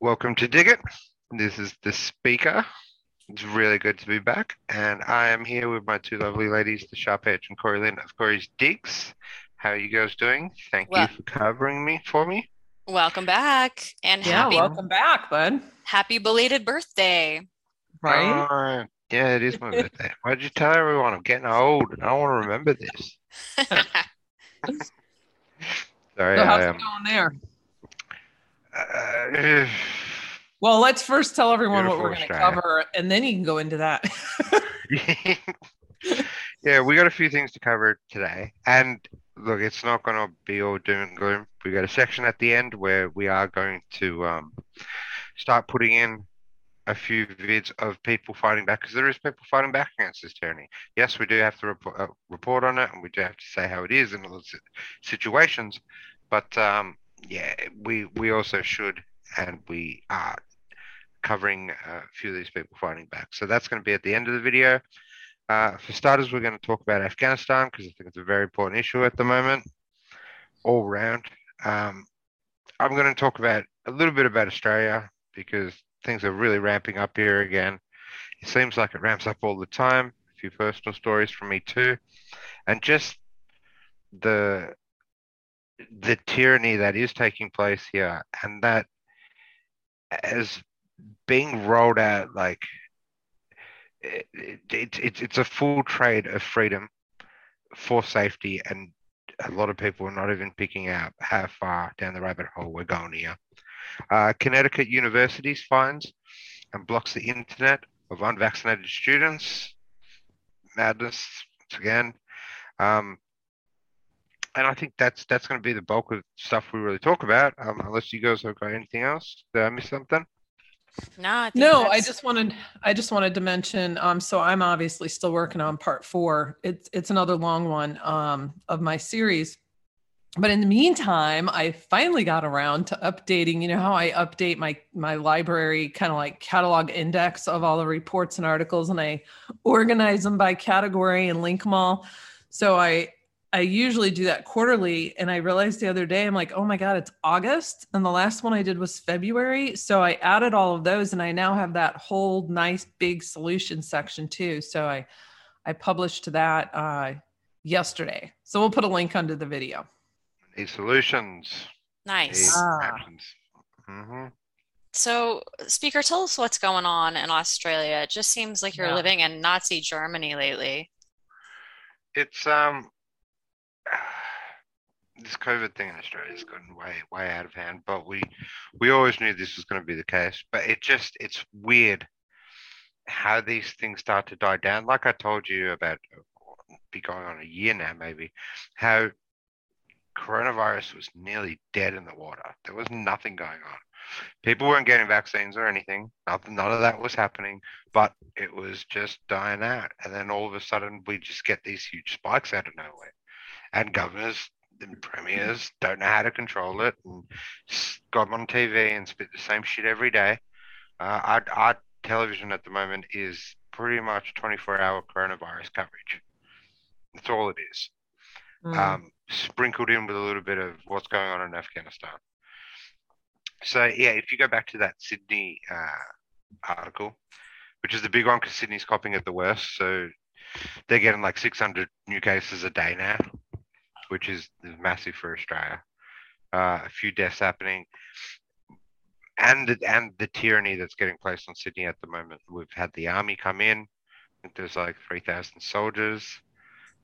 Welcome to Dig It. This is the speaker. It's really good to be back. And I am here with my two lovely ladies, the Sharp Edge and Corey Lynn of Corey's Digs. How are you guys doing? Thank Well- you for covering me for me. Welcome back and Yeah, happy welcome back, bud. happy belated birthday. Right? Oh, yeah, it is my birthday. Why'd you tell everyone I'm getting old and I don't want to remember this? Sorry, so how's I it going there? Uh, Well, let's first tell everyone what we're going to cover, and then you can go into that. yeah, we got a few things to cover today. And look, it's not going to be all doom and gloom. We got a section at the end where we are going to um, start putting in a few vids of people fighting back because there is people fighting back against this tyranny. Yes, we do have to report, uh, report on it and we do have to say how it is in all those situations. But um, yeah, we, we also should and we are covering a few of these people fighting back. So that's going to be at the end of the video. Uh, for starters, we're going to talk about Afghanistan because I think it's a very important issue at the moment, all round. Um, I'm going to talk about a little bit about Australia because things are really ramping up here again. It seems like it ramps up all the time. A few personal stories from me too, and just the the tyranny that is taking place here, and that as being rolled out like it, it, it, it's a full trade of freedom for safety and a lot of people are not even picking out how far down the rabbit hole we're going here uh, connecticut universities finds and blocks the internet of unvaccinated students madness once again um, and I think that's that's going to be the bulk of stuff we really talk about. Um, unless you guys have got anything else, did I miss something? No, I think no, I just wanted I just wanted to mention um so I'm obviously still working on part 4. It's it's another long one um of my series. But in the meantime, I finally got around to updating, you know how I update my my library kind of like catalog index of all the reports and articles and I organize them by category and link them all. So I I usually do that quarterly. And I realized the other day, I'm like, oh my God, it's August. And the last one I did was February. So I added all of those and I now have that whole nice big solution section too. So I I published that uh yesterday. So we'll put a link under the video. These solutions, nice. these Ah. actions. hmm So, speaker, tell us what's going on in Australia. It just seems like you're Yeah. living in Nazi Germany lately. It's um this COVID thing in Australia has gotten way way out of hand, but we we always knew this was going to be the case. But it just it's weird how these things start to die down. Like I told you about, be going on a year now maybe, how coronavirus was nearly dead in the water. There was nothing going on. People weren't getting vaccines or anything. Nothing, none of that was happening, but it was just dying out. And then all of a sudden, we just get these huge spikes out of nowhere. And governors and premiers don't know how to control it and got on TV and spit the same shit every day. Uh, our, our television at the moment is pretty much 24 hour coronavirus coverage. That's all it is Mm. um, sprinkled in with a little bit of what's going on in Afghanistan. So yeah, if you go back to that Sydney uh, article, which is the big one because Sydney's copying it the worst, so they're getting like 600 new cases a day now, which is, massive for Australia. Uh, a few deaths happening, and and the tyranny that's getting placed on Sydney at the moment. We've had the army come in. I think there's like 3,000 soldiers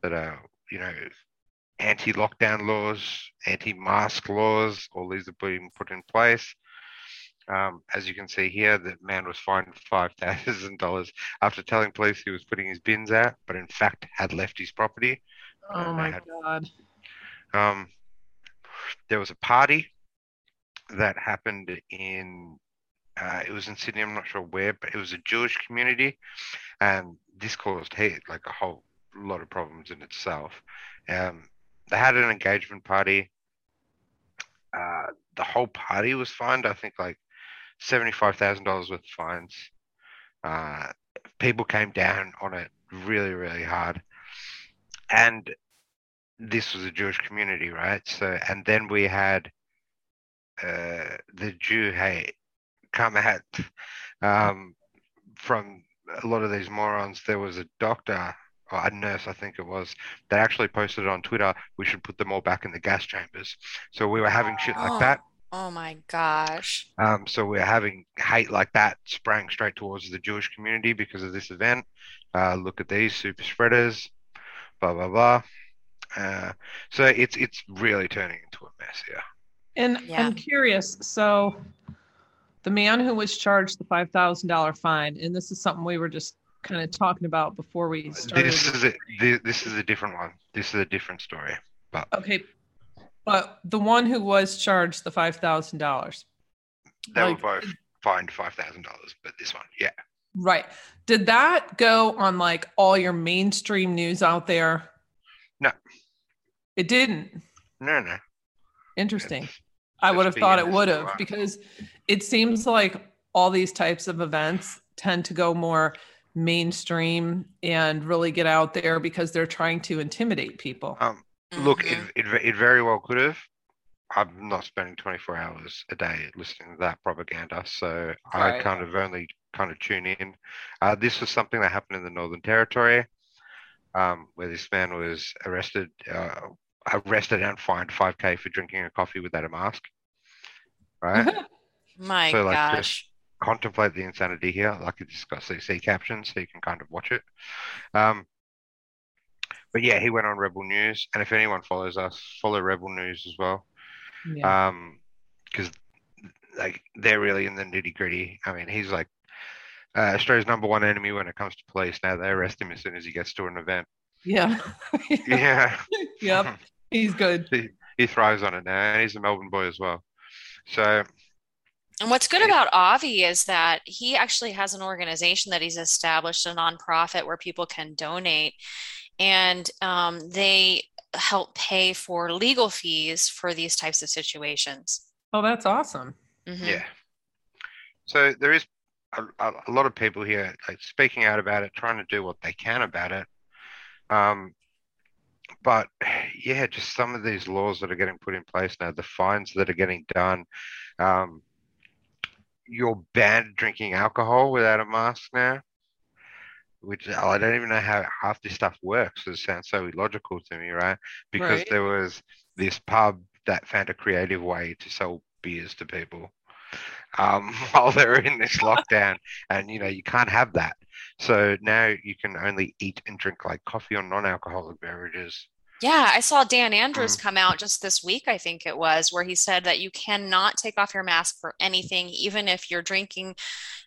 that are, you know, anti-lockdown laws, anti-mask laws. All these are being put in place. Um, as you can see here, the man was fined five thousand dollars after telling police he was putting his bins out, but in fact had left his property. oh my had- god. Um, there was a party that happened in. Uh, it was in Sydney. I'm not sure where, but it was a Jewish community, and this caused hate, like a whole lot of problems in itself. Um, they had an engagement party. Uh, the whole party was fined. I think like seventy-five thousand dollars worth of fines. Uh, people came down on it really, really hard, and this was a Jewish community, right? So, and then we had uh, the Jew hate come at um, from a lot of these morons. There was a doctor nurse, I think it was, that actually posted it on Twitter, we should put them all back in the gas chambers. So we were having shit like Oh. that. Oh my gosh. Um, so we're having hate like that sprang straight towards the Jewish community because of this event. Uh, look at these super spreaders, blah blah blah. Uh, so it's it's really turning into a mess here. And Yeah. I'm curious. So, the man who was charged the five thousand dollar fine, and this is something we were just kind of talking about before we started. This is a this is a different one. This is a different story. But okay, but the one who was charged the five thousand dollars, They Like- were both fined five thousand dollars, but this one, yeah, right? Did that go on like all your mainstream news out there? No. it didn't. no, no. Interesting. It's- I would have thought it would have because it seems like all these types of events tend to go more mainstream and really get out there because they're trying to intimidate people. Um, look, it, Mhm. it it very well could have. I'm not spending 24 hours a day listening to that propaganda, so I kind of only kind of tune in. Uh, this was something that happened in the Northern Territory, um, where this man was arrested, uh, arrested and fined 5k for drinking a coffee without a mask. Right? My So, like, gosh. Contemplate the insanity here. Like it's got CC captions, so you can kind of watch it. Um, but yeah, he went on Rebel News, and if anyone follows us, follow Rebel News as well. yeah. Um, because like they're really in the nitty gritty. I mean, he's like uh, Australia's number one enemy when it comes to police. Now they arrest him as soon as he gets to an event. yeah. Yeah, yep. He's good. he thrives on it now, and he's a Melbourne boy as well. So And what's good about Avi is that he actually has an organization that he's established, a nonprofit where people can donate, and um, they help pay for legal fees for these types of situations. Oh, that's awesome. Mhm. yeah, so there is a, a, a lot of people here like speaking out about it, trying to do what they can about it. Um, but yeah, just some of these laws that are getting put in place now, the fines that are getting done. Um, you're banned drinking alcohol without a mask now, which I don't even know how half this stuff works. It sounds so illogical to me, right? Because Right. there was this pub that found a creative way to sell beers to people um, while they were in this lockdown, and you know you can't have that. So now you can only eat and drink like coffee or non-alcoholic beverages. Yeah, I saw Dan Andrews Mm. come out just this week, I think it was, where he said that you cannot take off your mask for anything, even if you're drinking,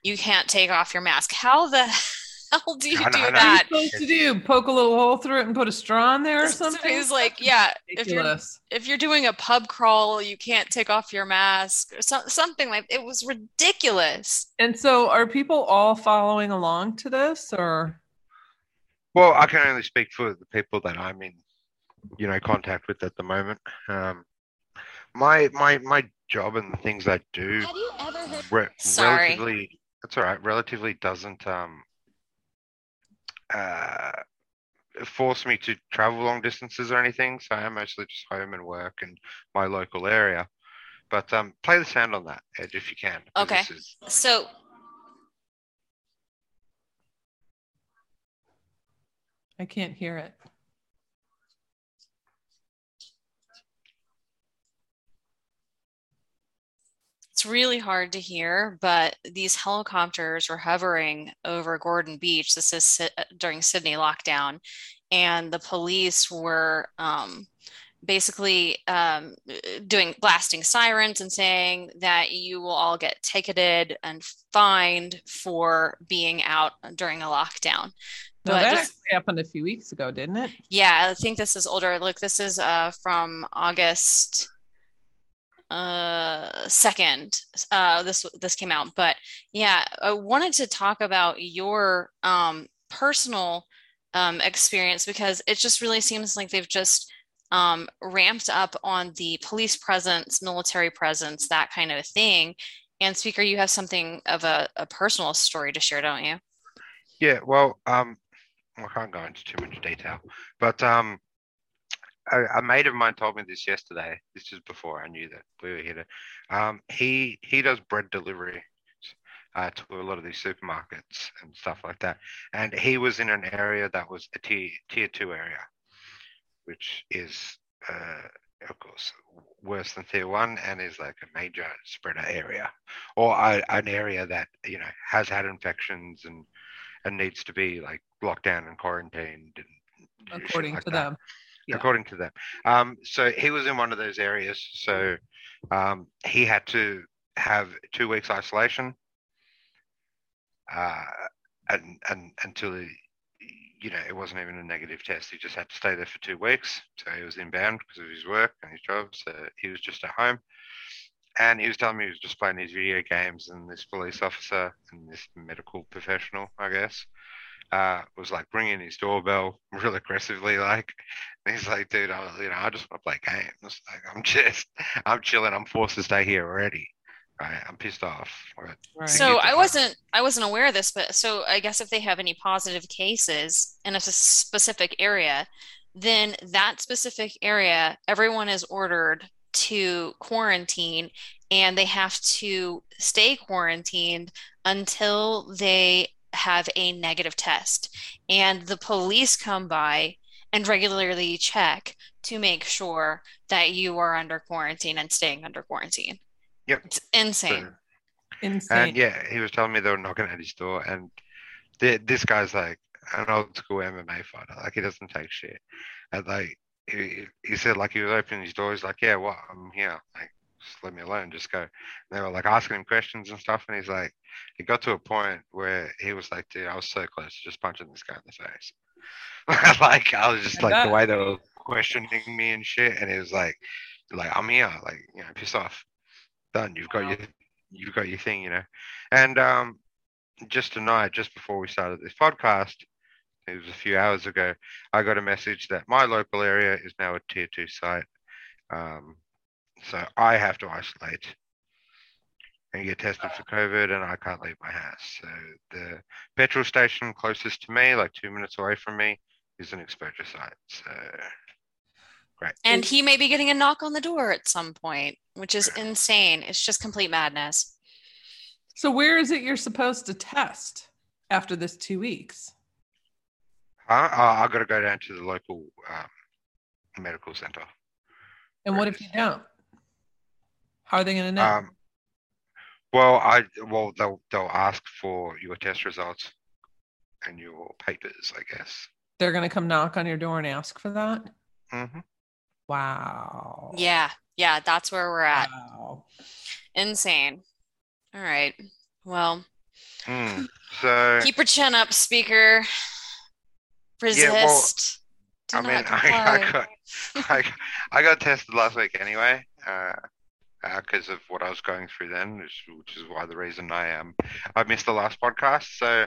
you can't take off your mask. How the hell do you I know, do I know. What are that? you supposed to do? Poke a little hole through it and put a straw in there or So something? he's like, yeah, if you're Ridiculous. if you're doing a pub crawl, you can't take off your mask or so, something like it was ridiculous. And so, are people all following along to this, or Well, I can only speak for the people that I'm in, you know, contact with at the moment. Um, my my my job and the things I do Have you ever heard? re- Sorry. relatively that's all right relatively doesn't um uh force me to travel long distances or anything so i'm mostly just home and work in my local area but um play the sound on that ed if you can. Okay. is- So I can't hear it? It's really hard to hear, but these helicopters were hovering over Gordon Beach. This is Sy- during Sydney lockdown, and the police were um, basically um, doing blasting sirens and saying that you will all get ticketed and fined for being out during a lockdown. No, But that just- happened a few weeks ago, didn't it? Yeah, I think this is older. Look, this is uh from August uh 2nd. Uh this this came out. But yeah, I wanted to talk about your um personal um experience because it just really seems like they've just um ramped up on the police presence, military presence, that kind of thing. And speaker, you have something of a, a personal story to share, don't you? yeah well um i can't go into too much detail but um a, a mate of mine told me this yesterday. This is before I knew that we were here. To, um, he he does bread delivery uh, to a lot of these supermarkets and stuff like that. And he was in an area that was a tier tier two area, which is uh, of course worse than tier one and is like a major spreader area, or a, an area that you know has had infections and and needs to be like locked down and quarantined and according like to that. them. Yeah. according to them. Um, so he was in one of those areas. So um, he had to have two weeks isolation, uh, and and until he, you know it wasn't even a negative test. He just had to stay there for two weeks. So he was inbound because of his work and his job. So he was just at home. And he was telling me he was just playing these video games, and this police officer and this medical professional, I guess, uh, was like ringing his doorbell real aggressively, like, and he's like, dude, I, you know, I just want to play games. Like, I'm just, I'm chilling. I'm forced to stay here already. Right? I'm pissed off. Right? Right. So I wasn't I wasn't aware of this, but so I guess if they have any positive cases in a specific area, then that specific area, everyone is ordered to quarantine and they have to stay quarantined until they have a negative test. And the police come by and regularly check to make sure that you are under quarantine and staying under quarantine. Yep. It's insane. So- Insane. and yeah, he was telling me they were knocking at his door, and the, this guy's like an old school MMA fighter. Like he doesn't take shit. And like he, he said, like he was opening his door. He's like, yeah, what? I'm here. Like just let me alone. Just go. And they were like asking him questions and stuff, and he's like, he got to a point where he was like, dude, I was so close to just punching this guy in the face. like I was just I like the way they were questioning me and shit, and he was like, like I'm here. Like you know, piss off. Done. You've got Wow. your you've got your thing, you know. And um, just tonight, just before we started this podcast, it was a few hours ago, I got a message that my local area is now a tier two site. Um, so I have to isolate and get tested for COVID, and I can't leave my house. So the petrol station closest to me, like two minutes away from me, is an exposure site. So great. And he may be getting a knock on the door at some point, which is insane. It's just complete madness. So where is it you're supposed to test after this two weeks? I, I, I got to go down to the local um, medical center. And what if you don't? How are they going to know? Um, well, I well they'll they'll ask for your test results and your papers, I guess. They're going to come knock on your door and ask for that? hmm Wow. Yeah, yeah, that's where we're at. Wow. Insane. All right. Well, Mm. So keep your chin up, speaker. Yeah, well, Do I not mean, I, I got I, I got tested last week anyway, uh, because of what I was going through then, which, which is why the reason I um I missed the last podcast. So,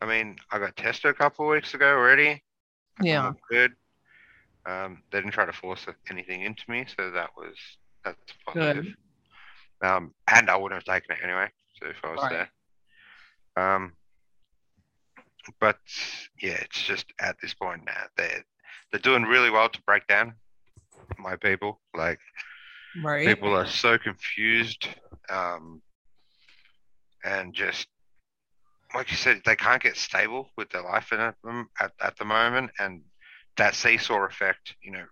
I mean, I got tested a couple of weeks ago already. Yeah. Good. Um, they didn't try to force anything into me, so that was that's positive. Um, and I wouldn't have taken it anyway, so if I was Right. there. Um, but yeah, it's just at this point now they're they're doing really well to break down my people. Like Right. people are so confused, um, and just like you said, they can't get stable with their life in them at at the moment, and that seesaw effect, you know,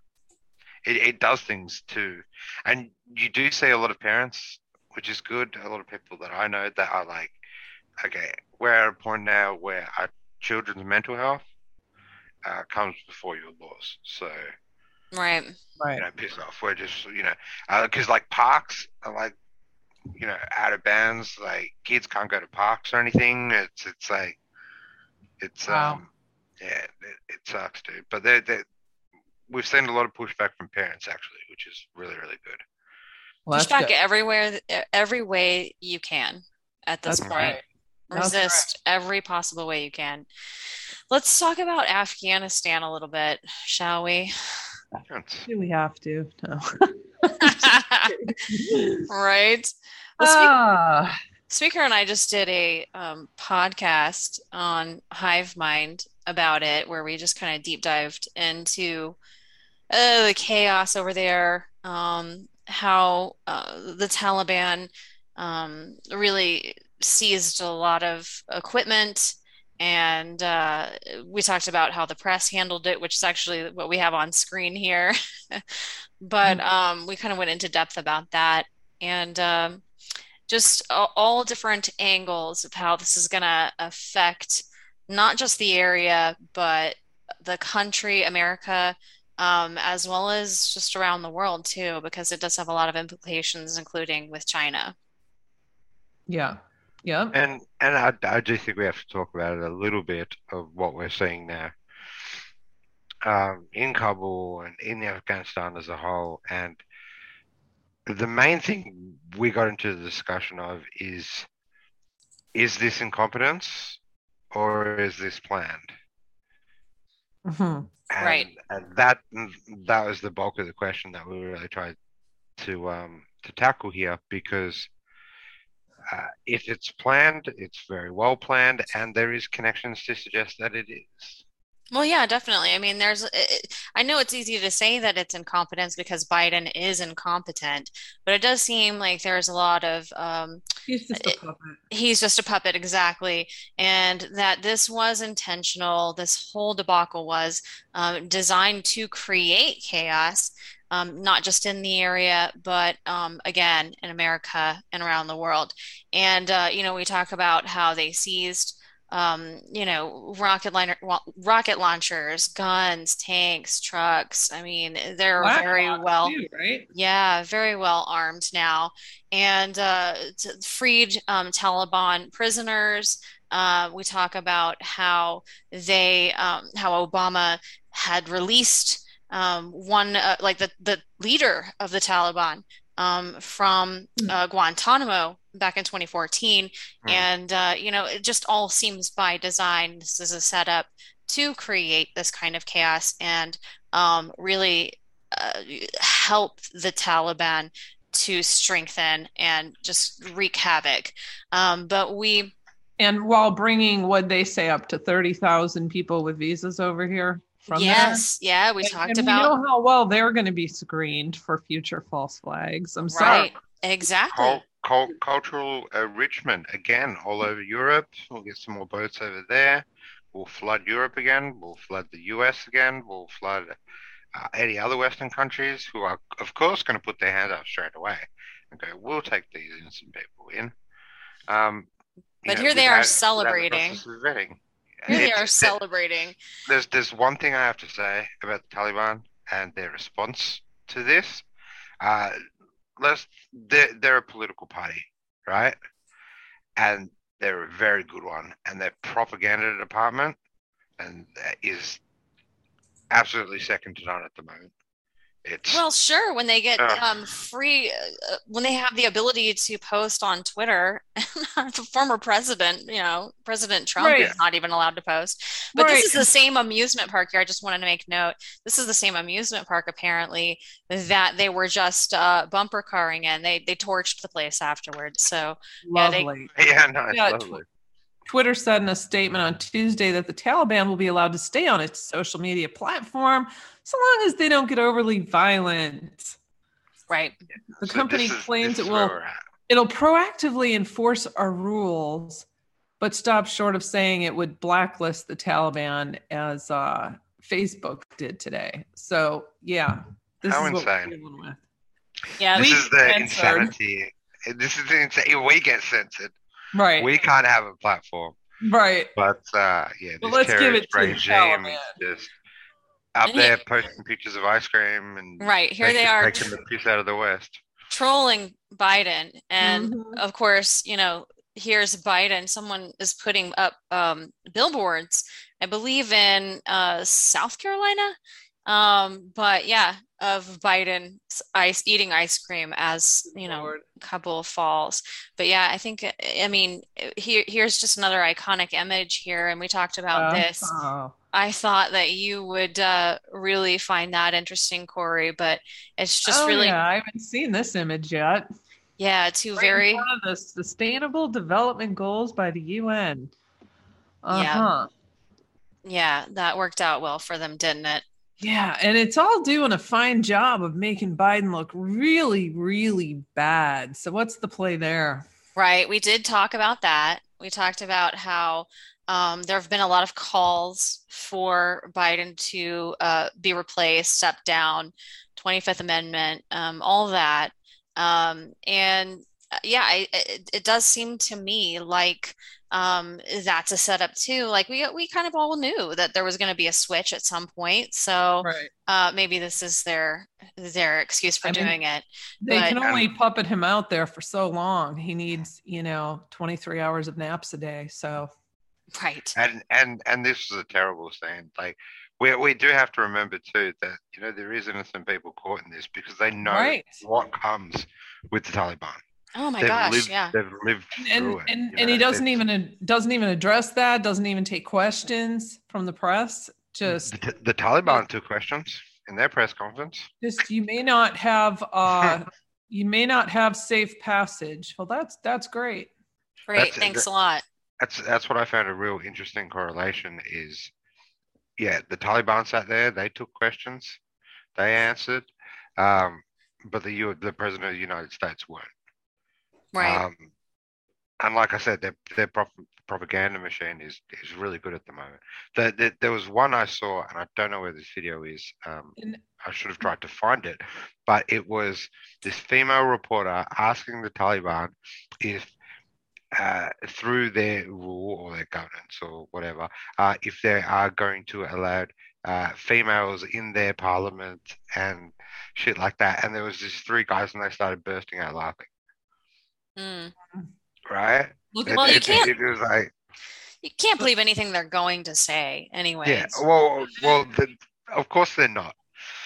it, it does things too. And you do see a lot of parents, which is good. A lot of people that I know that are like, okay, we're at a point now where our children's mental health uh, comes before your laws. So Right. Right. you know, piss off. We're just, you know, because like parks are like, you know, out of bounds. Like kids can't go to parks or anything. It's it's like, it's Wow. um, yeah, it, it sucks, dude. But they're, they're, we've seen a lot of pushback from parents actually, which is really really good. Well, Push that's back good. everywhere, every way you can at this That's point. right. That's Resist every possible way you can. Let's talk about Afghanistan a little bit, shall we? Do we have to? No. right. Well, speak- Ah, Speaker and I just did a um, podcast on Hive Mind about it, where we just kind of deep dived into uh, the chaos over there, um, how uh, the Taliban um, really seized a lot of equipment. And uh, we talked about how the press handled it, which is actually what we have on screen here. but um, we kind of went into depth about that. And um, just all different angles of how this is going to affect not just the area, but the country, America, um, as well as just around the world too, because it does have a lot of implications, including with China. Yeah. Yeah. And and I, I do think we have to talk about it a little bit of what we're seeing now um, in Kabul and in Afghanistan as a whole. And the main thing we got into the discussion of is is this incompetence or is this planned? Mm-hmm. And, right. And that that was the bulk of the question that we really tried to um, to tackle here because uh, if it's planned, it's very well planned, and there is connections to suggest that it is. Well, yeah, definitely. I mean, there's, it, I know it's easy to say that it's incompetence because Biden is incompetent, but it does seem like there's a lot of, um, he's just a puppet. He's just a puppet, exactly. And that this was intentional. This whole debacle was um, designed to create chaos, um, not just in the area, but um, again, in America and around the world. And, uh, you know, we talk about how they seized um, you know, rocket liner, rocket launchers, guns, tanks, trucks. I mean, they're very well, too, right? Yeah, very well armed now, and uh, freed um, Taliban prisoners. Uh, we talk about how they, um, how Obama had released um, one, uh, like the the leader of the Taliban um, from hmm. uh, Guantanamo back in 2014. Mm. And, uh, you know, it just all seems by design. This is a setup to create this kind of chaos and um, really uh, help the Taliban to strengthen and just wreak havoc. Um, but we. And while bringing what they say up to 30,000 people with visas over here from yes, there. yeah, we and, talked and about we know how well they're going to be screened for future false flags. I'm right. sorry. Exactly. Cult, cultural enrichment again all over Europe. We'll get some more boats over there. We'll flood Europe again. We'll flood the US again. We'll flood uh, any other Western countries who are, of course, going to put their hand up straight away and go, "We'll take these innocent people in." Um, but know, here they are celebrating. Here they are celebrating. There's there's one thing I have to say about the Taliban and their response to this. Uh, let's they're, they're a political party, right? And they're a very good one, and their propaganda department and is absolutely second to none at the moment. It's well, sure. When they get uh, um, free, uh, when they have the ability to post on Twitter, the former president, you know, President Trump right. is not even allowed to post. But right. this is the same amusement park here. I just wanted to make note. This is the same amusement park, apparently, that they were just uh, bumper carring in. They they torched the place afterwards. So lovely. Yeah, they, yeah no, it's yeah, lovely. Twitter said in a statement on Tuesday that the Taliban will be allowed to stay on its social media platform so long as they don't get overly violent. Right. The so company is, claims it will it'll proactively enforce our rules, but stop short of saying it would blacklist the Taliban as uh, Facebook did today. So yeah, this How is insane. what we're dealing with. Yeah, this is the censored. insanity. This is the insane. We get censored. Right. We can't have a platform. Right. But uh, yeah, this let's give it to regime is just out and there he, posting pictures of ice cream and right here they are taking the piece out of the West, trolling Biden, and mm-hmm. of course, you know, here's Biden. Someone is putting up um, billboards, I believe in uh, South Carolina. Um, but yeah, of Biden ice eating ice cream as you know Lord. Kabul falls. But yeah, I think I mean here here's just another iconic image here, and we talked about uh, this. I thought that you would uh, really find that interesting, Corey, but it's just oh, really. Yeah, I haven't seen this image yet. Yeah, two right very. In front of the Sustainable Development Goals by the UN. Uh huh. Yeah. yeah, that worked out well for them, didn't it? Yeah, and it's all doing a fine job of making Biden look really, really bad. So what's the play there? Right. We did talk about that. We talked about how um, there have been a lot of calls for Biden to uh, be replaced, step down, 25th Amendment, um, all that. Um, and yeah, I, it, it, does seem to me like um, that's a setup too. Like we we kind of all knew that there was going to be a switch at some point, so right. uh, maybe this is their their excuse for I doing mean, it. They but, can only puppet him out there for so long. He needs you know 23 hours of naps a day. So right. And and and this is a terrible thing. Like we we do have to remember too that you know there is innocent people caught in this because they know right. what comes with the Taliban. Oh my they've gosh, lived, yeah. They've lived and, through it. And, and, and he doesn't even doesn't even address that, doesn't even take questions from the press. Just the, the Taliban took questions in their press conference. Just you may not have uh you may not have safe passage. Well that's that's great. Great, that's, thanks that, a lot. That's that's what I found a real interesting correlation is yeah, the Taliban sat there, they took questions, they answered. Um, but the the president of the United States weren't. Right. Um, and like I said, their their propaganda machine is is really good at the moment. The, the, there was one I saw, and I don't know where this video is. Um, I should have tried to find it, but it was this female reporter asking the Taliban if. Uh, through their rule or their governance or whatever, uh, if they are going to allow uh, females in their parliament and shit like that. And there was these three guys, and they started bursting out laughing. Mm. Right? Look, well, it, you can't. It, was like you can't believe anything they're going to say, anyway. Yeah. Well, well, the, of course they're not.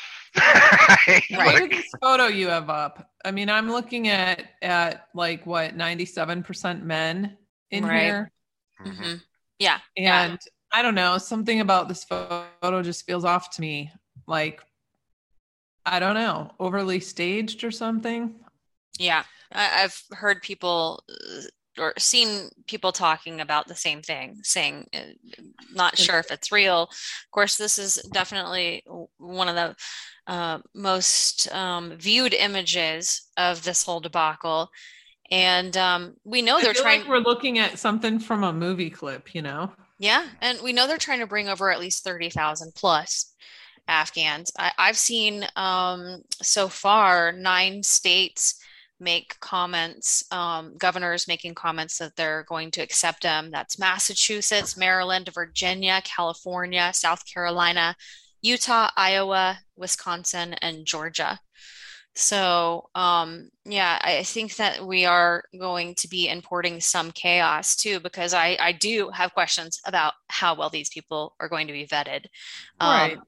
right. Look at this photo you have up. I mean, I'm looking at at like what 97% men in right. here. Mm-hmm. mm-hmm. Yeah. And yeah. I don't know, something about this photo just feels off to me. Like I don't know, overly staged or something. Yeah. I, have heard people uh, or seen people talking about the same thing, saying, uh, not sure if it's real. Of course, this is definitely one of the uh, most um, viewed images of this whole debacle. And um, we know they're trying. Like we're looking at something from a movie clip, you know? Yeah. And we know they're trying to bring over at least 30,000 plus Afghans. I, have seen um, so far nine states make comments, um, governors making comments that they're going to accept them. That's Massachusetts, Maryland, Virginia, California, South Carolina, Utah, Iowa, Wisconsin, and Georgia. So, um, yeah, I think that we are going to be importing some chaos too, because I, I do have questions about how well these people are going to be vetted. Um, right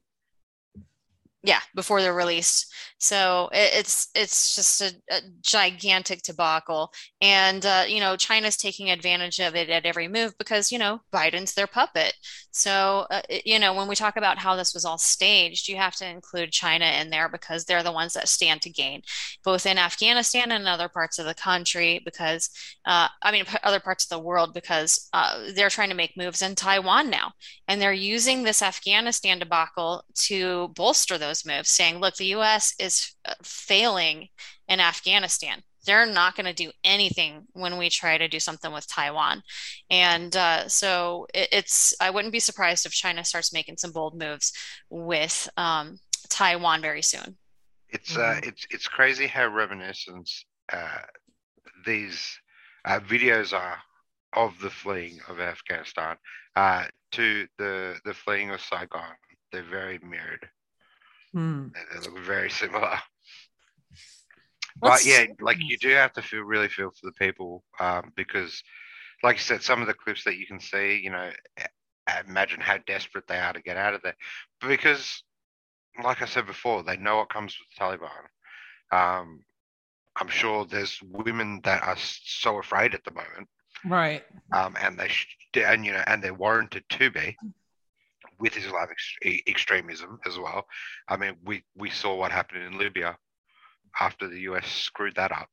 yeah before they're released so it, it's it's just a, a gigantic debacle. And uh, you know china's taking advantage of it at every move because you know biden's their puppet. So uh, you know when we talk about how this was all staged you have to include china in there because they're the ones that stand to gain both in afghanistan and other parts of the country because uh, i mean other parts of the world because uh, they're trying to make moves in taiwan now. And they're using this afghanistan debacle to bolster those moves, saying, look, the US is uh, failing in Afghanistan. They're not going to do anything when we try to do something with Taiwan. And uh, so it, it's, I wouldn't be surprised if China starts making some bold moves with um, Taiwan very soon. It's, uh, mm-hmm. it's, it's crazy how reminiscent uh, these uh, videos are of the fleeing of Afghanistan uh, to the the fleeing of Saigon. They're very mirrored. Hmm. They look very similar. But yeah, like you do have to feel really feel for the people um, because, like you said, some of the clips that you can see, you know, imagine how desperate they are to get out of there. But because, like I said before, they know what comes with the Taliban. Um, I'm sure there's women that are so afraid at the moment, right? Um, and they sh- and you know, and they're warranted to be with Islamic extremism as well. I mean, we, we saw what happened in Libya after the US screwed that up.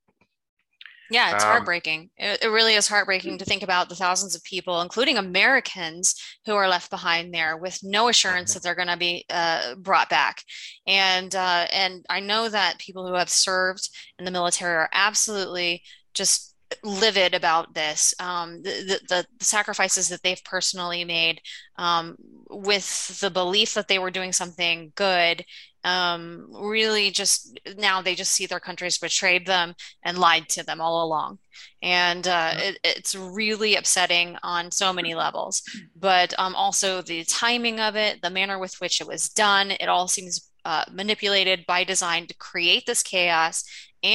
Yeah, it's Um, heartbreaking. It, it really is heartbreaking to think about the thousands of people, including Americans, who are left behind there with no assurance that they're going to be uh, brought back. And uh, and I know that people who have served in the military are absolutely just livid about this. Um, the, the, the sacrifices that they've personally made um, with the belief that they were doing something good um, really just now they just see their countries betrayed them and lied to them all along. And uh, it, it's really upsetting on so many levels. But um, also the timing of it, the manner with which it was done, it all seems uh, manipulated by design to create this chaos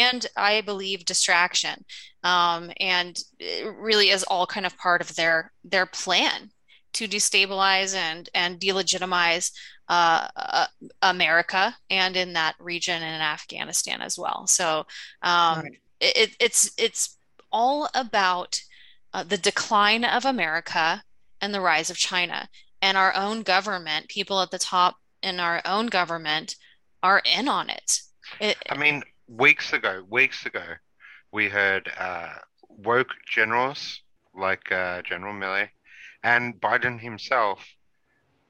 and I believe distraction. Um, and it really is all kind of part of their their plan to destabilize and and delegitimize uh, uh, America and in that region and in Afghanistan as well. So um, Right. it, it's it's all about uh, the decline of America and the rise of China. And our own government, people at the top in our own government, are in on it. It, I mean, weeks ago, weeks ago, we heard uh, woke generals like uh, General Milley and Biden himself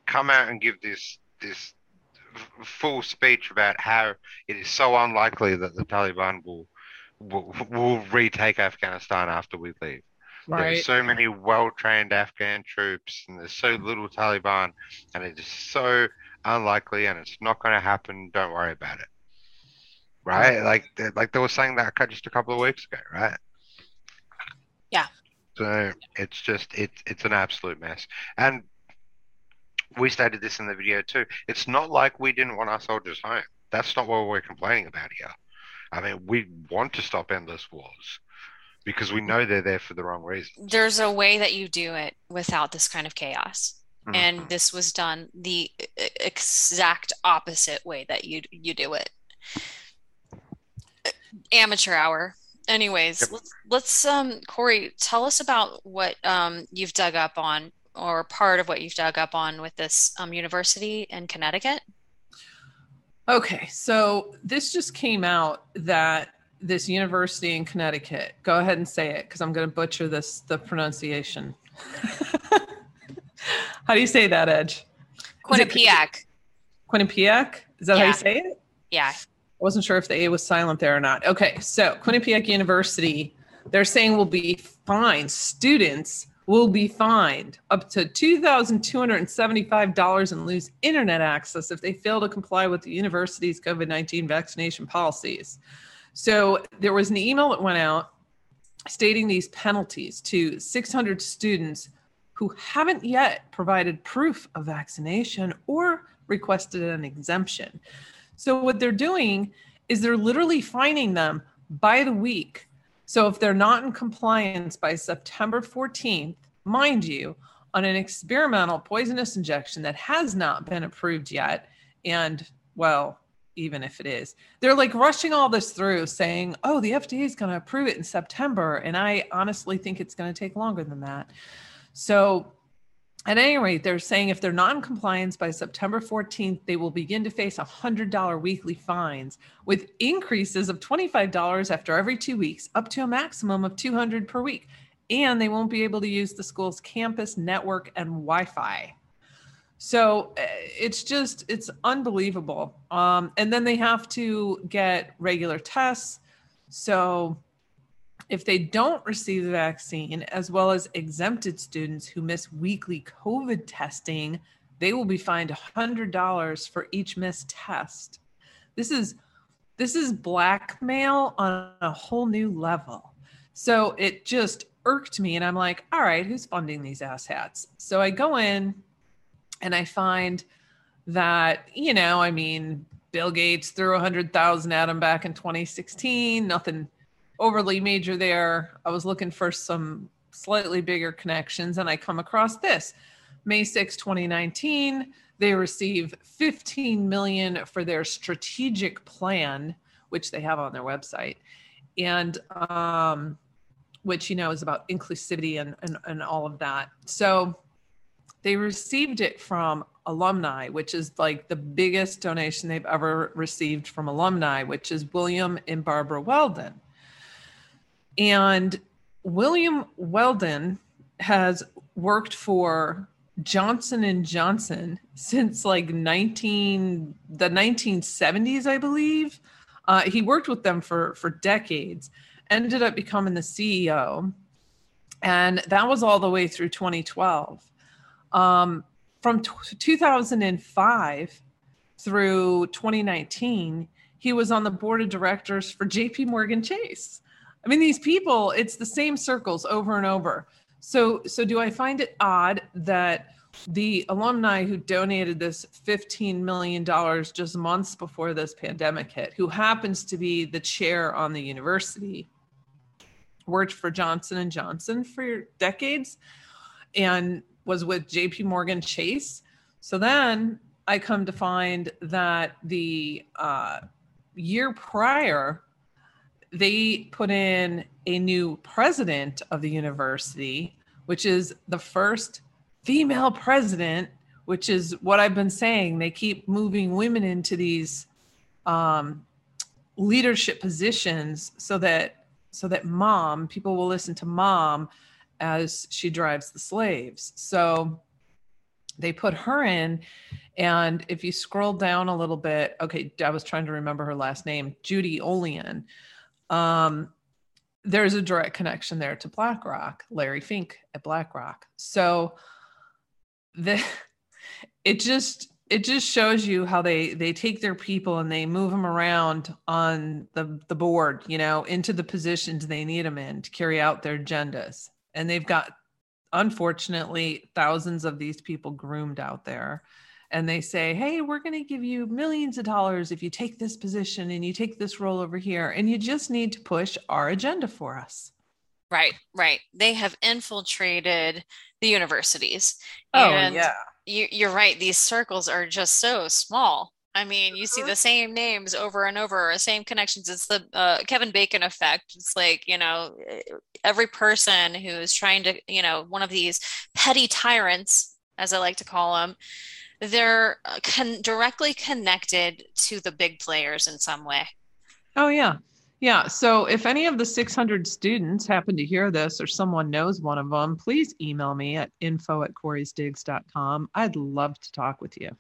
come out and give this this full speech about how it is so unlikely that the Taliban will will, will retake Afghanistan after we leave. Right. There's so many well-trained Afghan troops, and there's so little Taliban, and it is so unlikely, and it's not going to happen. Don't worry about it. Right? Like, they- like they were saying that just a couple of weeks ago, right? Yeah. So it's just it's it's an absolute mess, and we stated this in the video too. It's not like we didn't want our soldiers home. That's not what we're complaining about here. I mean, we want to stop endless wars because we know they're there for the wrong reasons. there's a way that you do it without this kind of chaos. Mhm. And this was done the exact opposite way that you you do it. Amateur hour. Anyways, Yep. let's, let's um Corey, tell us about what um you've dug up on or part of what you've dug up on with this um university in Connecticut. Okay, so this just came out that this university in Connecticut. Go ahead and say it because I'm going to butcher this the pronunciation. how do you say that, Edge? Is it- Quinnipiac. Quinnipiac? Is that how you say it? Yeah. Wasn't sure if the A was silent there or not. Okay, so Quinnipiac University, they're saying will be fined. Students will be fined up to $2,275 and lose internet access if they fail to comply with the university's COVID 19 vaccination policies. So there was an email that went out stating these penalties to 600 students who haven't yet provided proof of vaccination or requested an exemption. So what they're doing is they're literally fining them by the week. So if they're not in compliance by September 14th, mind you, on an experimental poisonous injection that has not been approved yet, and well, even if it is, they're like rushing all this through saying, oh, the FDA is going to approve it in September. And I honestly think it's going to take longer than that. So at any rate, they're saying if they're not in compliance by September 14th, they will begin to face $100 weekly fines with increases of $25 after every two weeks, up to a maximum of 200 per week. And they won't be able to use the school's campus network and Wi Fi. So uh, it's just, it's unbelievable. Um, and then they have to get regular tests. So if they don't receive the vaccine, as well as exempted students who miss weekly COVID testing, they will be fined $100 for each missed test. This is this is blackmail on a whole new level. So it just irked me and I'm like, all right, who's funding these asshats? So I go in and I find that, you know, I mean, Bill Gates threw a hundred thousand at him back in 2016, nothing overly major there. I was looking for some slightly bigger connections and I come across this. May 6, 2019, they receive 15 million for their strategic plan, which they have on their website. And um, which you know is about inclusivity and, and, and all of that. So they received it from alumni, which is like the biggest donation they've ever received from alumni, which is William and Barbara Weldon. And William Weldon has worked for Johnson and Johnson since like 19 the 1970s, I believe. Uh, he worked with them for for decades. Ended up becoming the CEO, and that was all the way through 2012. Um, from t- 2005 through 2019, he was on the board of directors for JP Morgan Chase. I mean, these people, it's the same circles over and over. So, so do I find it odd that the alumni who donated this $15 million just months before this pandemic hit, who happens to be the chair on the university, worked for Johnson and Johnson for decades and was with JP Morgan Chase. So then I come to find that the uh, year prior, they put in a new president of the university, which is the first female president, which is what I've been saying. They keep moving women into these um, leadership positions so that so that mom people will listen to mom as she drives the slaves. So they put her in and if you scroll down a little bit, okay, I was trying to remember her last name, Judy Olian. Um, there's a direct connection there to BlackRock, Larry Fink at BlackRock. So the it just it just shows you how they they take their people and they move them around on the the board, you know, into the positions they need them in to carry out their agendas. And they've got unfortunately thousands of these people groomed out there and they say, Hey, we're going to give you millions of dollars if you take this position and you take this role over here. And you just need to push our agenda for us. Right, right. They have infiltrated the universities. Oh, and yeah. You, you're right. These circles are just so small. I mean, you see uh-huh. the same names over and over, same connections. It's the uh, Kevin Bacon effect. It's like, you know, every person who is trying to, you know, one of these petty tyrants, as I like to call them, they're uh, con- directly connected to the big players in some way. Oh, yeah. Yeah. So if any of the 600 students happen to hear this or someone knows one of them, please email me at info at coreysdigs.com. I'd love to talk with you.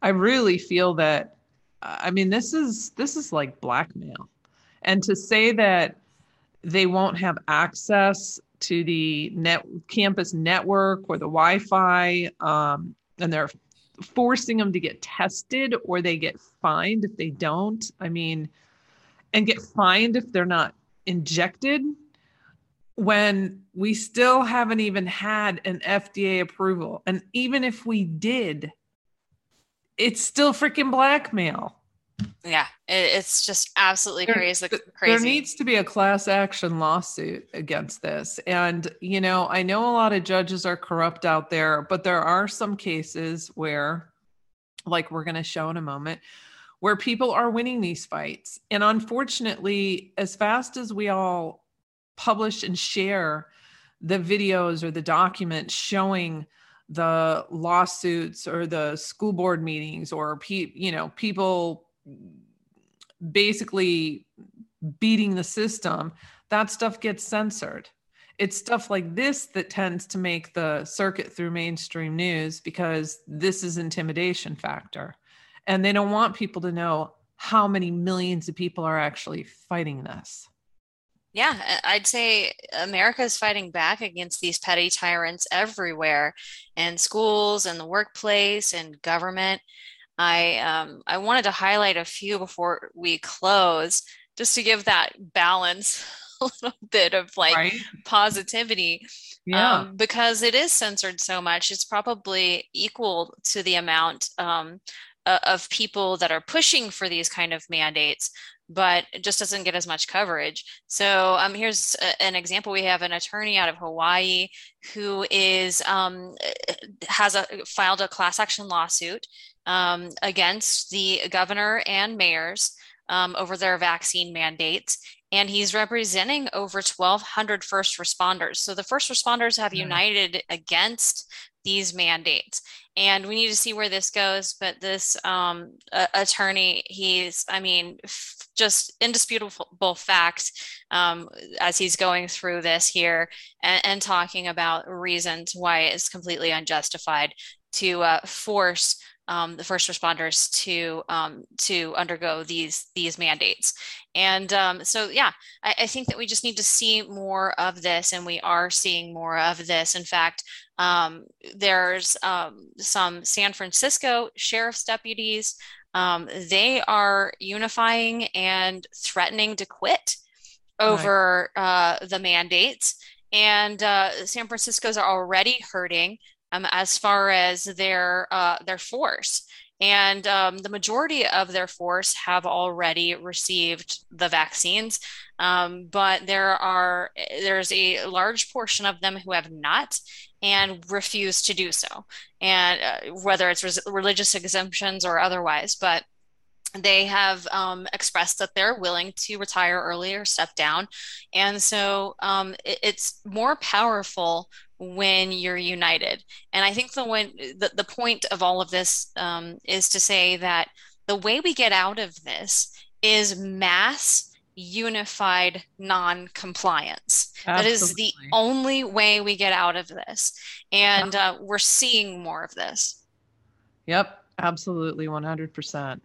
I really feel that, I mean, this is, this is like blackmail. And to say that they won't have access to the net campus network or the Wi-Fi, um, and they're forcing them to get tested or they get fined if they don't. I mean, and get fined if they're not injected when we still haven't even had an FDA approval. And even if we did, it's still freaking blackmail. Yeah, it's just absolutely there, crazy. Crazy. There needs to be a class action lawsuit against this. And, you know, I know a lot of judges are corrupt out there, but there are some cases where, like we're going to show in a moment, where people are winning these fights. And unfortunately, as fast as we all publish and share the videos or the documents showing the lawsuits or the school board meetings or pe- you know people basically beating the system that stuff gets censored it's stuff like this that tends to make the circuit through mainstream news because this is intimidation factor and they don't want people to know how many millions of people are actually fighting this. Yeah, I'd say America is fighting back against these petty tyrants everywhere, in schools, in the workplace, and government. I um, I wanted to highlight a few before we close, just to give that balance a little bit of like right? positivity. Yeah, um, because it is censored so much, it's probably equal to the amount um, of people that are pushing for these kind of mandates but it just doesn't get as much coverage. So um, here's a, an example: we have an attorney out of Hawaii who is um, has a, filed a class action lawsuit um, against the governor and mayors um, over their vaccine mandates, and he's representing over 1,200 first responders. So the first responders have united against these mandates. And we need to see where this goes but this um, attorney he's i mean f- just indisputable facts um, as he's going through this here and, and, talking about reasons why it's completely unjustified to uh, force um, the first responders to um, to undergo these these mandates. And um, so, yeah, I, I, think that we just need to see more of this, and we are seeing more of this. In fact, um, there's um, some San Francisco sheriff's deputies. Um, they are unifying and threatening to quit over right. uh, the mandates. And uh, San Francisco's are already hurting um, as far as their uh, their force. And um, the majority of their force have already received the vaccines, um, but there are there's a large portion of them who have not and refuse to do so, and uh, whether it's res- religious exemptions or otherwise. But they have um, expressed that they're willing to retire early or step down. And so um, it, it's more powerful when you're united. And I think the when the, the point of all of this um, is to say that the way we get out of this is mass unified non-compliance. That is the only way we get out of this. And uh, we're seeing more of this. Yep. Absolutely. 100%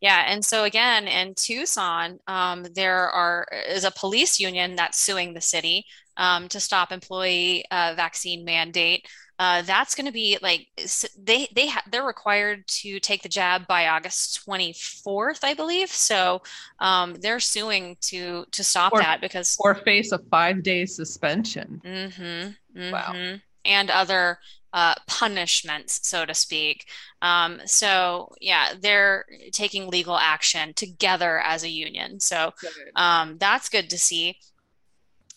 yeah, and so again, in Tucson, um, there are is a police union that's suing the city um, to stop employee uh, vaccine mandate. Uh, that's going to be like they they ha- they're required to take the jab by August 24th, I believe. So um, they're suing to to stop or, that because or face a five day suspension. Mm-hmm, mm-hmm. Wow. And other uh, punishments, so to speak. Um, so yeah, they're taking legal action together as a union. So um, that's good to see.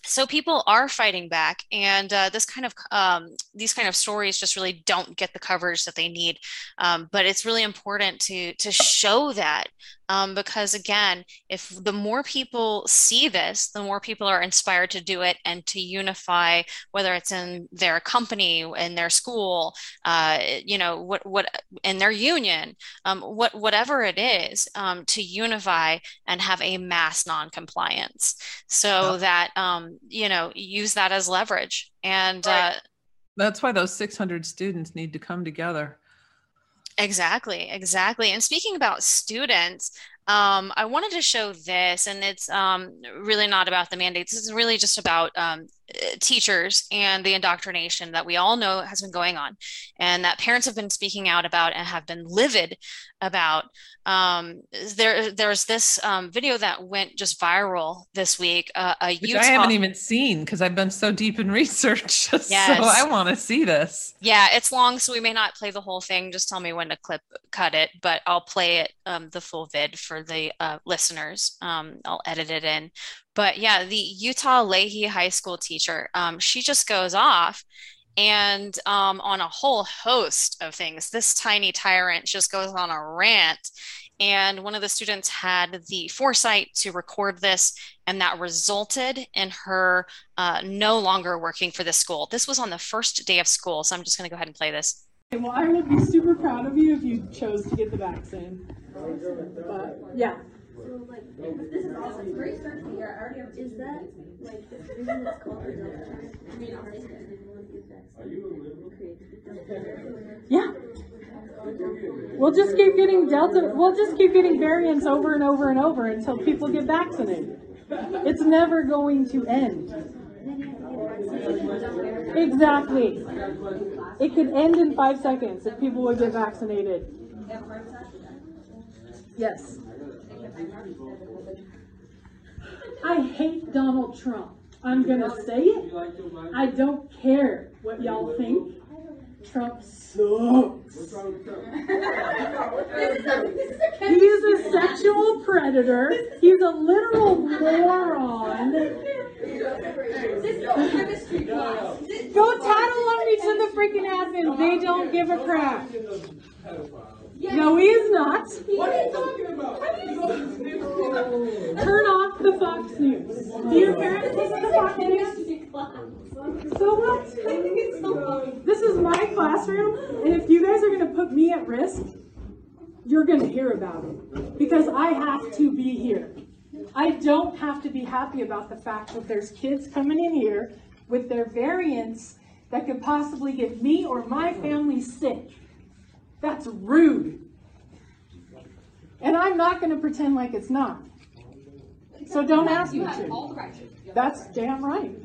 So people are fighting back and uh, this kind of um, these kind of stories just really don't get the coverage that they need. Um, but it's really important to to show that um, because again if the more people see this the more people are inspired to do it and to unify whether it's in their company in their school uh, you know what what in their union um, what whatever it is um, to unify and have a mass non-compliance so yeah. that um, you know use that as leverage and right. uh, that's why those 600 students need to come together Exactly, exactly. And speaking about students, um, I wanted to show this, and it's um, really not about the mandates. This is really just about um, teachers and the indoctrination that we all know has been going on, and that parents have been speaking out about and have been livid about. Um, there, there's this um, video that went just viral this week. Uh, a Which Utah- I haven't even seen because I've been so deep in research. yes. So I want to see this. Yeah, it's long, so we may not play the whole thing. Just tell me when to clip cut it, but I'll play it um, the full vid for the uh, listeners. Um, I'll edit it in. But yeah, the Utah Lehi High School teacher, um, she just goes off and um, on a whole host of things. This tiny tyrant just goes on a rant. And one of the students had the foresight to record this, and that resulted in her uh, no longer working for the school. This was on the first day of school, so I'm just going to go ahead and play this. Well, I would be super proud of you if you chose to get the vaccine. But yeah. So like, this is awesome. Great start to the year. I already have. Is that like the reason it's called the Delta variant? Yeah. We'll just keep getting Delta. We'll just keep getting variants over and over and over until people get vaccinated. It's never going to end. Exactly. It could end in five seconds if people would get vaccinated. Yes. I hate Donald Trump. I'm going to say it. I don't care what y'all think. Trump sucks. he is a sexual predator. He's a literal moron. Go tattle on me to the freaking admin. They don't give a crap. No, he is not. What are you talking about? Turn off the Fox News. Do your parents listen to Fox News? So what? This is my classroom, and if you guys are going to put me at risk, you're going to hear about it because I have to be here. I don't have to be happy about the fact that there's kids coming in here with their variants that could possibly get me or my family sick. That's rude. And I'm not going to pretend like it's not. So don't ask me to. That's damn right.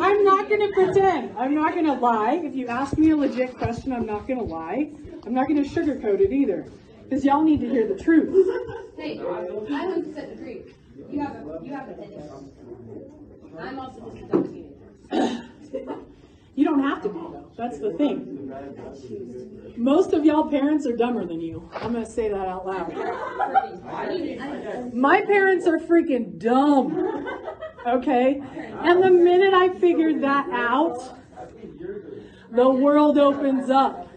I'm not going to pretend. I'm not going to lie. If you ask me a legit question, I'm not going to lie. I'm not going to sugarcoat it either. Because y'all need to hear the truth. Hey, I 100% agree. You have a, you have opinions. I'm also just a teenager. You don't have to be, though. That's the thing. Most of y'all parents are dumber than you. I'm going to say that out loud. My parents are freaking dumb. Okay? And the minute I figured that out, the world opens up.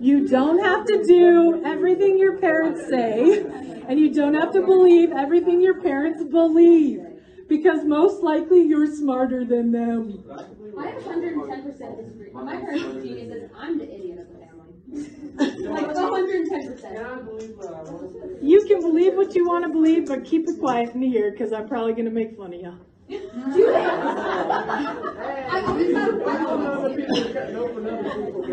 You don't have to do everything your parents say, and you don't have to believe everything your parents believe, because most likely you're smarter than them. I 110% disagree. My parents are geniuses. I'm the idiot of the family. like 110%. You can believe what you want to believe, but keep it quiet in here, because I'm probably going to make fun of you. Do it. I always have. I always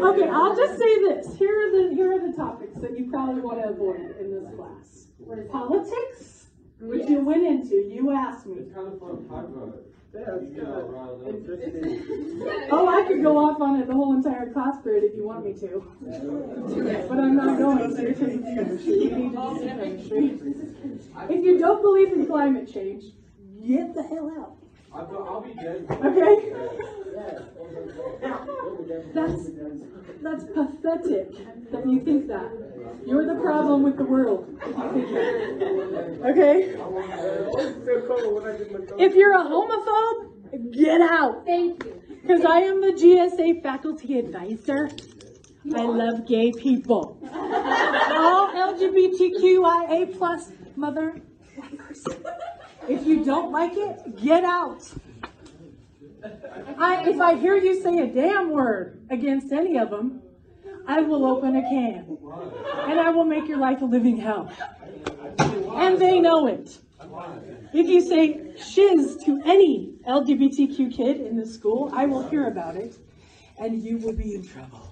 Okay, I'll just say this. Here are the here are the topics that you probably want to avoid in this class. Politics, which you went into. You asked me. It's kind of fun to talk about it. You get all riled up. Oh, I could go off on it the whole entire class period if you want me to. But I'm not going to because it's chemistry. You need to do chemistry. If you don't believe in climate change, get the hell out. I'll, I'll be dead. Okay? That's that's pathetic that you think that. You're the problem with the world if you think that. Okay? If you're a homophobe, get out. Thank you. Because I am the GSA faculty advisor. I love gay people. All LGBTQIA plus mother. If you don't like it, get out. I, if I hear you say a damn word against any of them, I will open a can. And I will make your life a living hell. And they know it. If you say shiz to any LGBTQ kid in the school, I will hear about it. And you will be in trouble.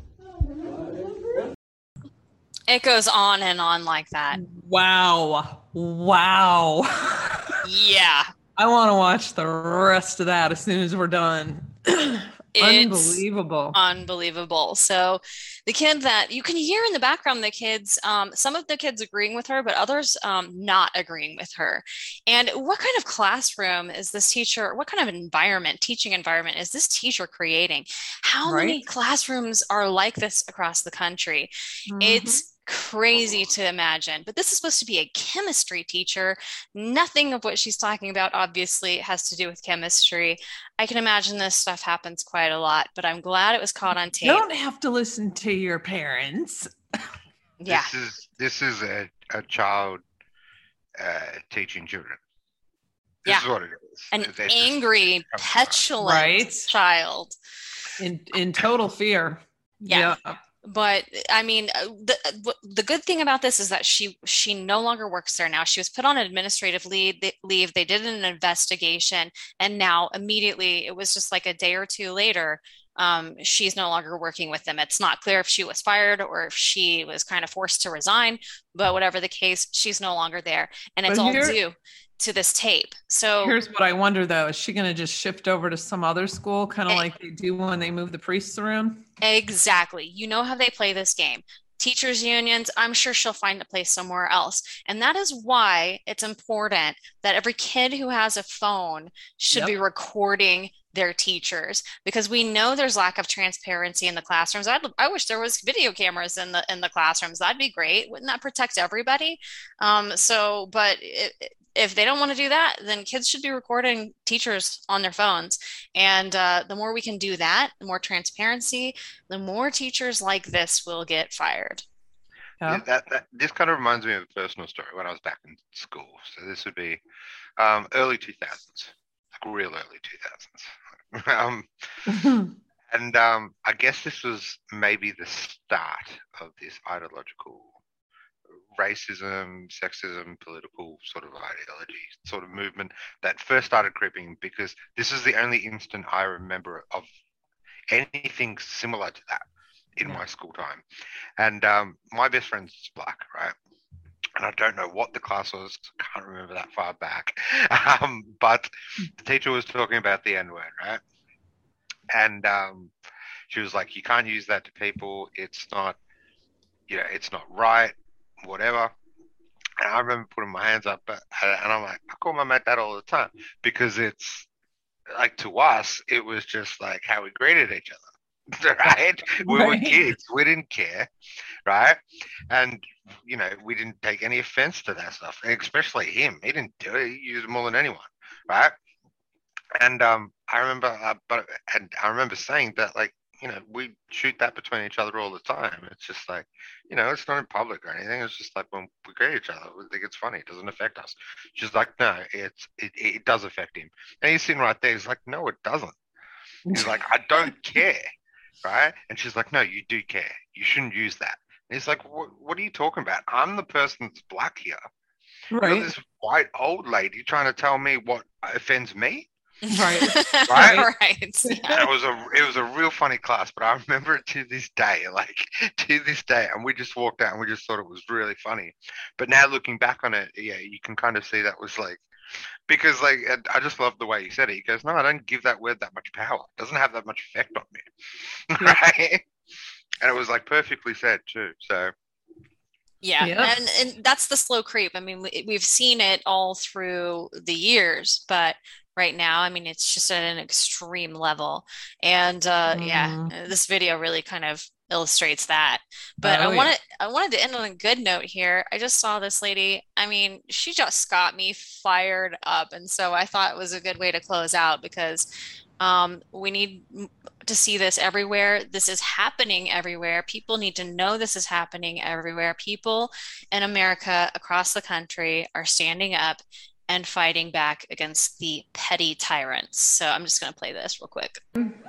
It goes on and on like that. Wow. Wow. Yeah. I want to watch the rest of that as soon as we're done. It's Unbelievable. unbelievable. So the kid that you can hear in the background, the kids, um, some of the kids agreeing with her, but others um, not agreeing with her. And what kind of classroom is this teacher? What kind of environment, teaching environment, is this teacher creating? How many classrooms are like this across the country? Mhm. It's crazy to imagine. But this is supposed to be a chemistry teacher. Nothing of what she's talking about obviously has to do with chemistry. I can imagine this stuff happens quite a lot, but I'm glad it was caught on tape. You don't have to listen to your parents. Yeah. This is this is a, a child uh, teaching children. This Yeah. is what it is. An They angry, petulant Right. child. in in total fear. Yeah. But i mean uh, the the good thing about this is that she she no longer works there now. She was put on administrative leave they, leave they did an investigation and now immediately it was just like a day or two later um, she's no longer working with them. It's not clear if she was fired or if she was kind of forced to resign but whatever the case she's no longer there and it's all due to this tape so Here's what I wonder though: is she going to just shift over to some other school, kind of Eh. like they do when they move the priests around? Exactly. You know how they play this game. Teachers' unions, I'm sure she'll find a place somewhere else. And that is why it's important that every kid who has a phone should Yep. be recording their teachers because we know there's lack of transparency in the classrooms. I'd, I wish there was video cameras in the in the classrooms. That'd be great. Wouldn't that protect everybody? Um, so, but it, if they don't want to do that, then kids should be recording teachers on their phones. And uh, the more we can do that, the more transparency, the more teachers like this will get fired. Yeah. That, that this kind of reminds me of a personal story when I was back in school. So this would be um, early 2000s. like real early 2000s. um, and um, I guess this was maybe the start of this ideological racism, sexism, political sort of ideology, sort of movement that first started creeping because this is the only instant I remember of anything similar to that in my school time. And um, my best friend's black, right? And I don't know what the class was. Can't remember that far back. Um, but the teacher was talking about the N word, right? And um, she was like, "You can't use that to people. It's not, you know, it's not right. Whatever." And I remember putting my hands up, but and I'm like, I call my mate that all the time because it's like to us, it was just like how we greeted each other, right? We were kids, we didn't care, right? And you know, we didn't take any offense to that stuff, especially him. He didn't do it; he used it more than anyone, right? And um, I remember, uh, but and I remember saying that, like, you know, we shoot that between each other all the time. It's just like, you know, it's not in public or anything. It's just like when we greet each other, we think it's funny. It doesn't affect us. She's like, no, it's it, it does affect him. And he's sitting right there. He's like, no, it doesn't. He's like, I don't care, right? And she's like, no, you do care. You shouldn't use that. And he's like, what, what are you talking about? I'm the person that's black here. Right. this white old lady trying to tell me what offends me. Right. Right? right. And it was a it was a real funny class, but I remember it to this day, like to this day. And we just walked out and we just thought it was really funny. But now looking back on it, yeah, you can kind of see that was like because like I just love the way he said it. He goes, "No, I don't give that word that much power. It doesn't have that much effect on me." Yeah. right? And it was like perfectly said too. So Yeah, Yeah. and and that's the slow creep. I mean, we, we've seen it all through the years, but right now, I mean, it's just at an extreme level. And uh, yeah, this video really kind of illustrates that. But Oh, I yeah. wanted I wanted to end on a good note here. I just saw this lady. I mean, she just got me fired up, and so I thought it was a good way to close out because um, we need to see this everywhere. This is happening everywhere. People need to know this is happening everywhere. People in America across the country are standing up and fighting back against the petty tyrants. So I'm just going to play this real quick.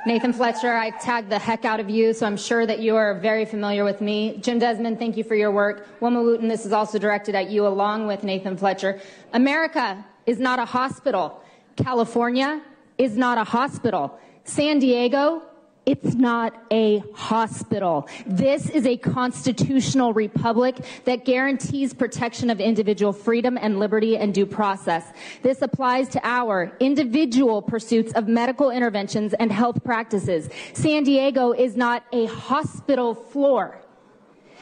Nathan Fletcher, I've tagged the heck out of you, so I'm sure that you are very familiar with me. Jim Desmond, thank you for your work. Wilma Wooten, this is also directed at you along with Nathan Fletcher. America is not a hospital. California is not a hospital. San Diego, it's not a hospital. This is a constitutional republic that guarantees protection of individual freedom and liberty and due process. This applies to our individual pursuits of medical interventions and health practices. San Diego is not a hospital floor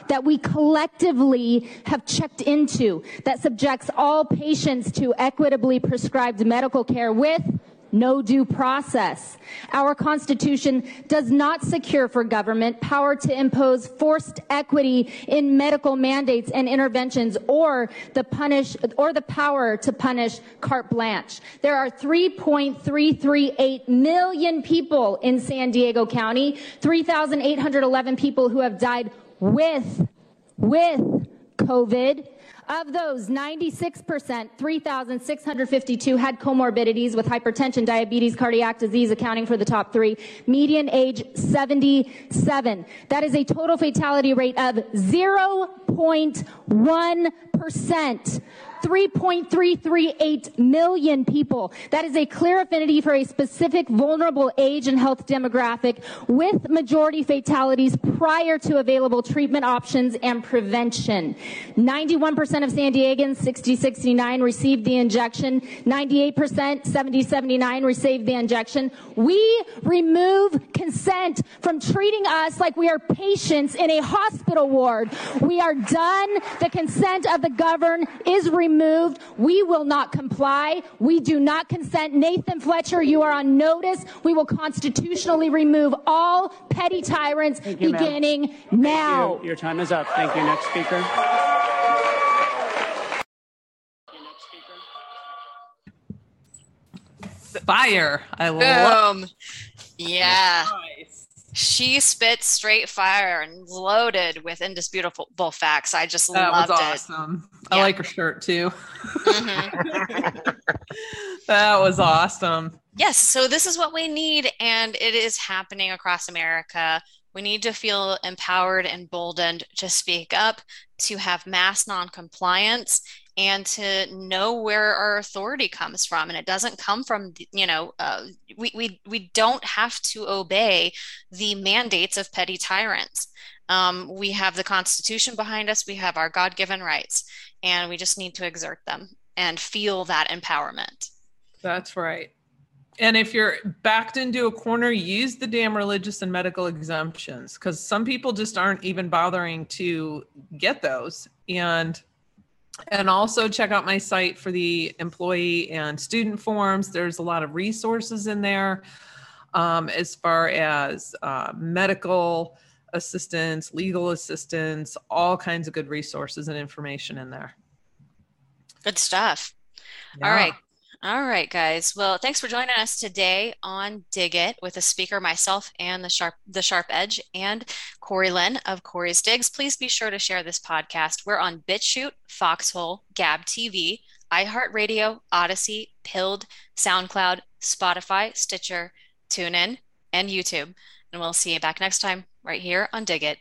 that we collectively have checked into that subjects all patients to equitably prescribed medical care with no due process. Our Constitution does not secure for government power to impose forced equity in medical mandates and interventions or the punish or the power to punish carte blanche. There are 3.338 million people in San Diego County, 3,811 people who have died with with COVID. Of those, 96%, 3,652 had comorbidities with hypertension, diabetes, cardiac disease accounting for the top three. Median age 77. That is a total fatality rate of 0.1%. 3.338 million people. That is a clear affinity for a specific vulnerable age and health demographic with majority fatalities prior to available treatment options and prevention. 91% of San Diegans, 60-69, received the injection. 98%, 70-79 received the injection. We remove consent from treating us like we are patients in a hospital ward. We are done. The consent of the governed is removed. We will not comply. We do not consent. Nathan Fletcher, you are on notice. We will constitutionally remove all petty tyrants you, ma'am. beginning now. Your, your time is up. Thank you. Next speaker. Fire. I love Boom. Yeah. She spit straight fire and loaded with indisputable facts. I just That loved was it. awesome. I Yeah. like her shirt too. Mhm. that was awesome. Yes, so this is what we need, and it is happening across America. We need to feel empowered and emboldened to speak up, to have mass noncompliance, and to know where our authority comes from. And it doesn't come from, you know, uh, we, we, we don't have to obey the mandates of petty tyrants. Um, we have the Constitution behind us, we have our God given rights, and we just need to exert them and feel that empowerment. That's right. And if you're backed into a corner, use the damn religious and medical exemptions because some people just aren't even bothering to get those. And and also check out my site for the employee and student forms. There's a lot of resources in there um, as far as uh, medical assistance, legal assistance, all kinds of good resources and information in there. Good stuff. Yeah. All right. All right, guys. Well, thanks for joining us today on Dig It with a speaker, myself, and the Sharp the Sharp Edge, and Corey Lynn of Corey's Digs. Please be sure to share this podcast. We're on BitChute, Foxhole, Gab TV, iHeartRadio, Odysee, Pilled, SoundCloud, Spotify, Stitcher, TuneIn, and YouTube. And we'll see you back next time right here on Dig It.